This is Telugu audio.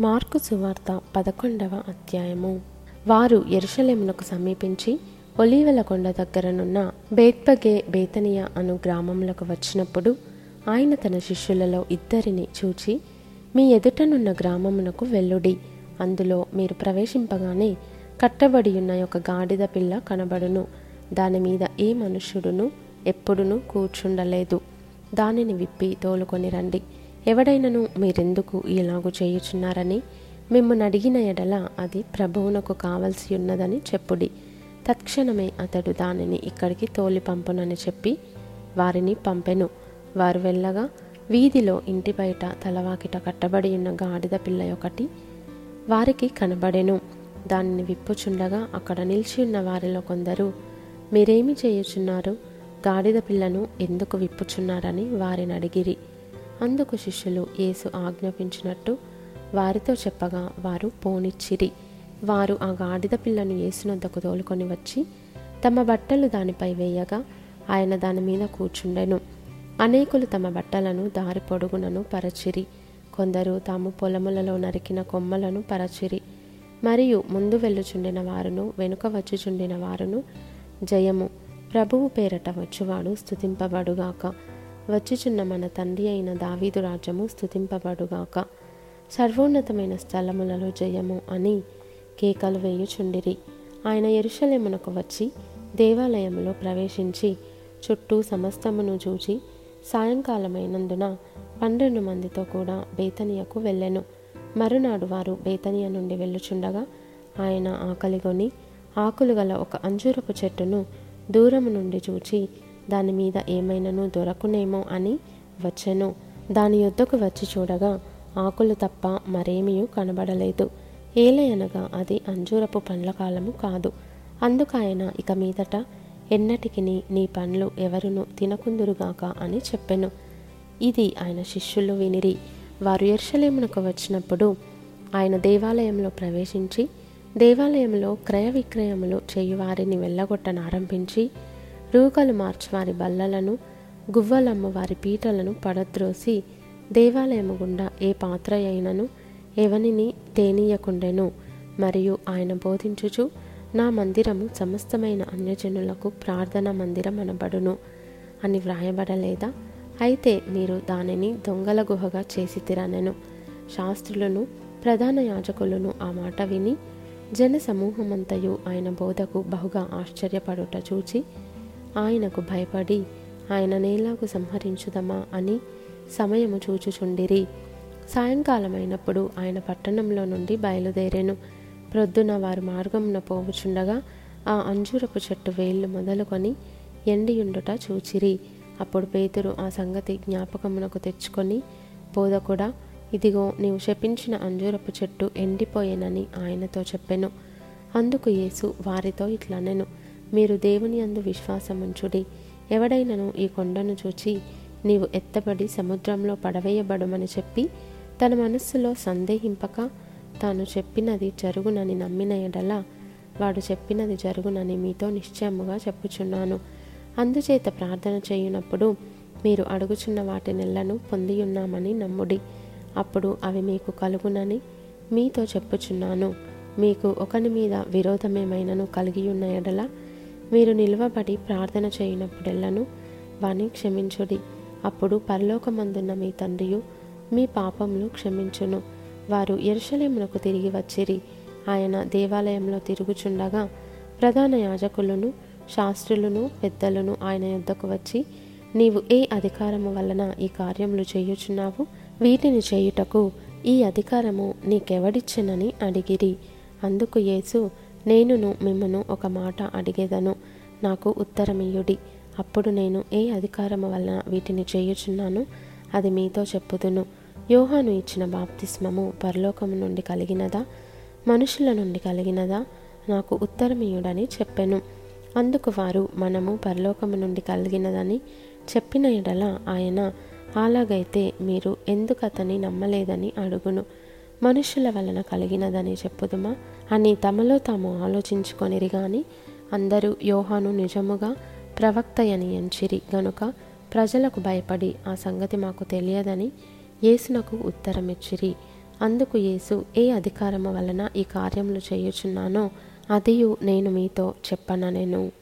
మార్కు సువార్త పదకొండవ అధ్యాయము. వారు ఎరుషలేమునకు సమీపించి ఒలీవల కొండ దగ్గరనున్న బేత్పగే బేతనియా అను గ్రామములకు వచ్చినప్పుడు ఆయన తన శిష్యులలో ఇద్దరిని చూచి మీ ఎదుటనున్న గ్రామమునకు వెళ్ళుడి. అందులో మీరు ప్రవేశింపగానే కట్టబడి ఉన్న ఒక గాడిద పిల్ల కనబడును. దాని మీద ఏ మనుష్యుడును ఎప్పుడునూ కూర్చుండలేదు. దానిని విప్పి తోలుకొని రండి. ఎవడైనను మీరెందుకు ఇలాగు చేయుచున్నారని? మిమ్మల్ని అడిగిన ఎడల అది ప్రభువునకు కావలసి ఉన్నదని చెప్పుడి. తత్క్షణమే అతడు దానిని ఇక్కడికి తోలి పంపునని చెప్పి వారిని పంపెను. వారు వెళ్ళగా వీధిలో ఇంటి బయట తలవాకిట కట్టబడి ఉన్న గాడిద పిల్ల ఒకటి వారికి కనబడెను. దానిని విప్పుచుండగా అక్కడ నిలిచి ఉన్న వారిలో కొందరు మీరేమి చేయుచున్నారు? గాడిద పిల్లను ఎందుకు విప్పుచున్నారని వారిని అడిగిరి. అందుకు శిష్యులు యేసు ఆజ్ఞాపించినట్టు వారితో చెప్పగా వారు పోనిచ్చిరి. వారు ఆ గాడిద పిల్లను యేసునొద్దకు తోలుకొని వచ్చి తమ బట్టలు దానిపై వేయగా ఆయన దాని మీద కూర్చుండెను. అనేకులు తమ బట్టలను దారి పొడుగునను పరచిరి. కొందరు తాము పొలములలో నరికిన కొమ్మలను పరచిరి. మరియు ముందు వెళ్ళుచుండిన వారును వెనుక వచ్చుచుండిన వారును జయము. ప్రభువు పేరట వచ్చువాడు స్థుతింపబడుగాక వచ్చుచున్న మన తండ్రి అయిన దావీదు రాజ్యము స్థుతింపబడుగాక. సర్వోన్నతమైన స్థలములలో జయము అని కేకలు వేయుచుండిరి. ఆయన ఎరుషలేమునకు వచ్చి దేవాలయంలో ప్రవేశించి చుట్టూ సమస్తమును చూచి సాయంకాలమైనందున పన్నెండు మందితో కూడా బేతనియకు వెళ్ళెను. మరునాడు వారు బేతనియ నుండి వెళ్ళుచుండగా ఆయన ఆకలిగొని ఆకులు గల ఒక అంజూరపు చెట్టును దూరము నుండి చూచి దాని మీద ఏమైనాను దొరకునేమో అని వచ్చెను. దాని యొద్దకు వచ్చి చూడగా ఆకులు తప్ప మరేమీ కనబడలేదు. ఏలయనగా అది అంజూరపు పండ్ల కాలము కాదు. అందుకాయన ఇక మీదట ఎన్నటికి నీ పండ్లు ఎవరును తినకుందురుగాక అని చెప్పెను. ఇది ఆయన శిష్యులు వినిరి. వారు ఎర్షలేమునకు వచ్చినప్పుడు ఆయన దేవాలయంలో ప్రవేశించి దేవాలయంలో క్రయ విక్రయములు చేయువారిని వెళ్ళగొట్టనారంభించి రూకలు మార్చివారి బల్లలను గువ్వలమ్మ వారి పీటలను పడద్రోసి దేవాలయము గుండా ఏ పాత్ర అయినను ఎవనిని తేనీయకుండెను మరియు ఆయన బోధించుచు నా మందిరము సమస్తమైన అన్యజనులకు ప్రార్థన మందిరం అనబడును అని వ్రాయబడలేదా? అయితే మీరు దానిని దొంగల గుహగా చేసి తిరనెను శాస్త్రులను ప్రధాన యాజకులను ఆ మాట విని జన సమూహమంతయు ఆయన బోధకు బహుగా ఆశ్చర్యపడుట చూచి ఆయనకు భయపడి ఆయన నేలాకు సంహరించుదమా అని సమయము చూచుచుండిరి. సాయంకాలమైనప్పుడు ఆయన పట్టణంలో నుండి బయలుదేరెను. ప్రొద్దున వారు మార్గమున పోవుచుండగా ఆ అంజూరపు చెట్టు వేళ్ళు మొదలుకొని ఎండియుండుట చూచిరి. అప్పుడు పేతురు ఆ సంగతి జ్ఞాపకమునకు తెచ్చుకొని బోధకుడా ఇదిగో నీవు శపించిన అంజూరపు చెట్టు ఎండిపోయేనని ఆయనతో చెప్పెను. అందుకు యేసు వారితో ఇట్లనెను. మీరు దేవుని అందు విశ్వాసముంచుడి ఎవడైనను ఈ కొండను చూచి నీవు ఎత్తబడి సముద్రంలో పడవేయబడమని చెప్పి తన మనస్సులో సందేహింపక తాను చెప్పినది జరుగునని నమ్మిన ఎడల వాడు చెప్పినది జరుగునని మీతో నిశ్చయముగా చెప్పుచున్నాను. అందుచేత ప్రార్థన చేయునప్పుడు మీరు అడుగుచున్న వాటి నెలను పొందియున్నామని నమ్ముడి. అప్పుడు అవి మీకు కలుగునని మీతో చెప్పుచున్నాను. మీకు ఒకని మీద విరోధమేమైనను కలిగి ఉన్న ఎడల మీరు నిలువబడి ప్రార్థన చేయనప్పుడెల్లను వాని క్షమించుడి. అప్పుడు పరలోకమందున్న మీ తండ్రియు మీ పాపములు క్షమించును. వారు ఎరుషలేమునకు తిరిగి వచ్చిరి. ఆయన దేవాలయంలో తిరుగుచుండగా ప్రధాన యాజకులను శాస్త్రులను పెద్దలను ఆయన యుద్ధకు వచ్చి నీవు ఏ అధికారము వలన ఈ కార్యములు చేయుచున్నావు? వీటిని చేయుటకు ఈ అధికారము నీకెవడిచ్చెనని అడిగిరి. అందుకు యేసు నేనును మిమ్మను ఒక మాట అడిగేదను నాకు ఉత్తరమియుడి అప్పుడు నేను ఏ అధికారము వలన వీటిని చేయుచున్నాను అది మీతో చెప్పుదును. యోహాను ఇచ్చిన బాప్తిస్మము పరలోకము నుండి కలిగినదా? మనుషుల నుండి కలిగినదా? నాకు ఉత్తరమీయుడని చెప్పెను. అందుకు వారు మనము పరలోకము నుండి కలిగినదని చెప్పిన ఎడల ఆయన అలాగైతే మీరు ఎందుకు అతని నమ్మలేదని అడుగును? మనుషుల వలన కలిగినదని చెప్పుదుమా? అని తమలో తాము ఆలోచించుకొనిరి గాని అందరూ యోహాను నిజముగా ప్రవక్తయని ఎంచిరి గనుక ప్రజలకు భయపడి ఆ సంగతి మాకు తెలియదని యేసునకు ఉత్తరమిచ్చిరి. అందుకు యేసు ఏ అధికారము వలన ఈ కార్యములు చేయుచున్నానో అదియు నేను మీతో చెప్పన నేను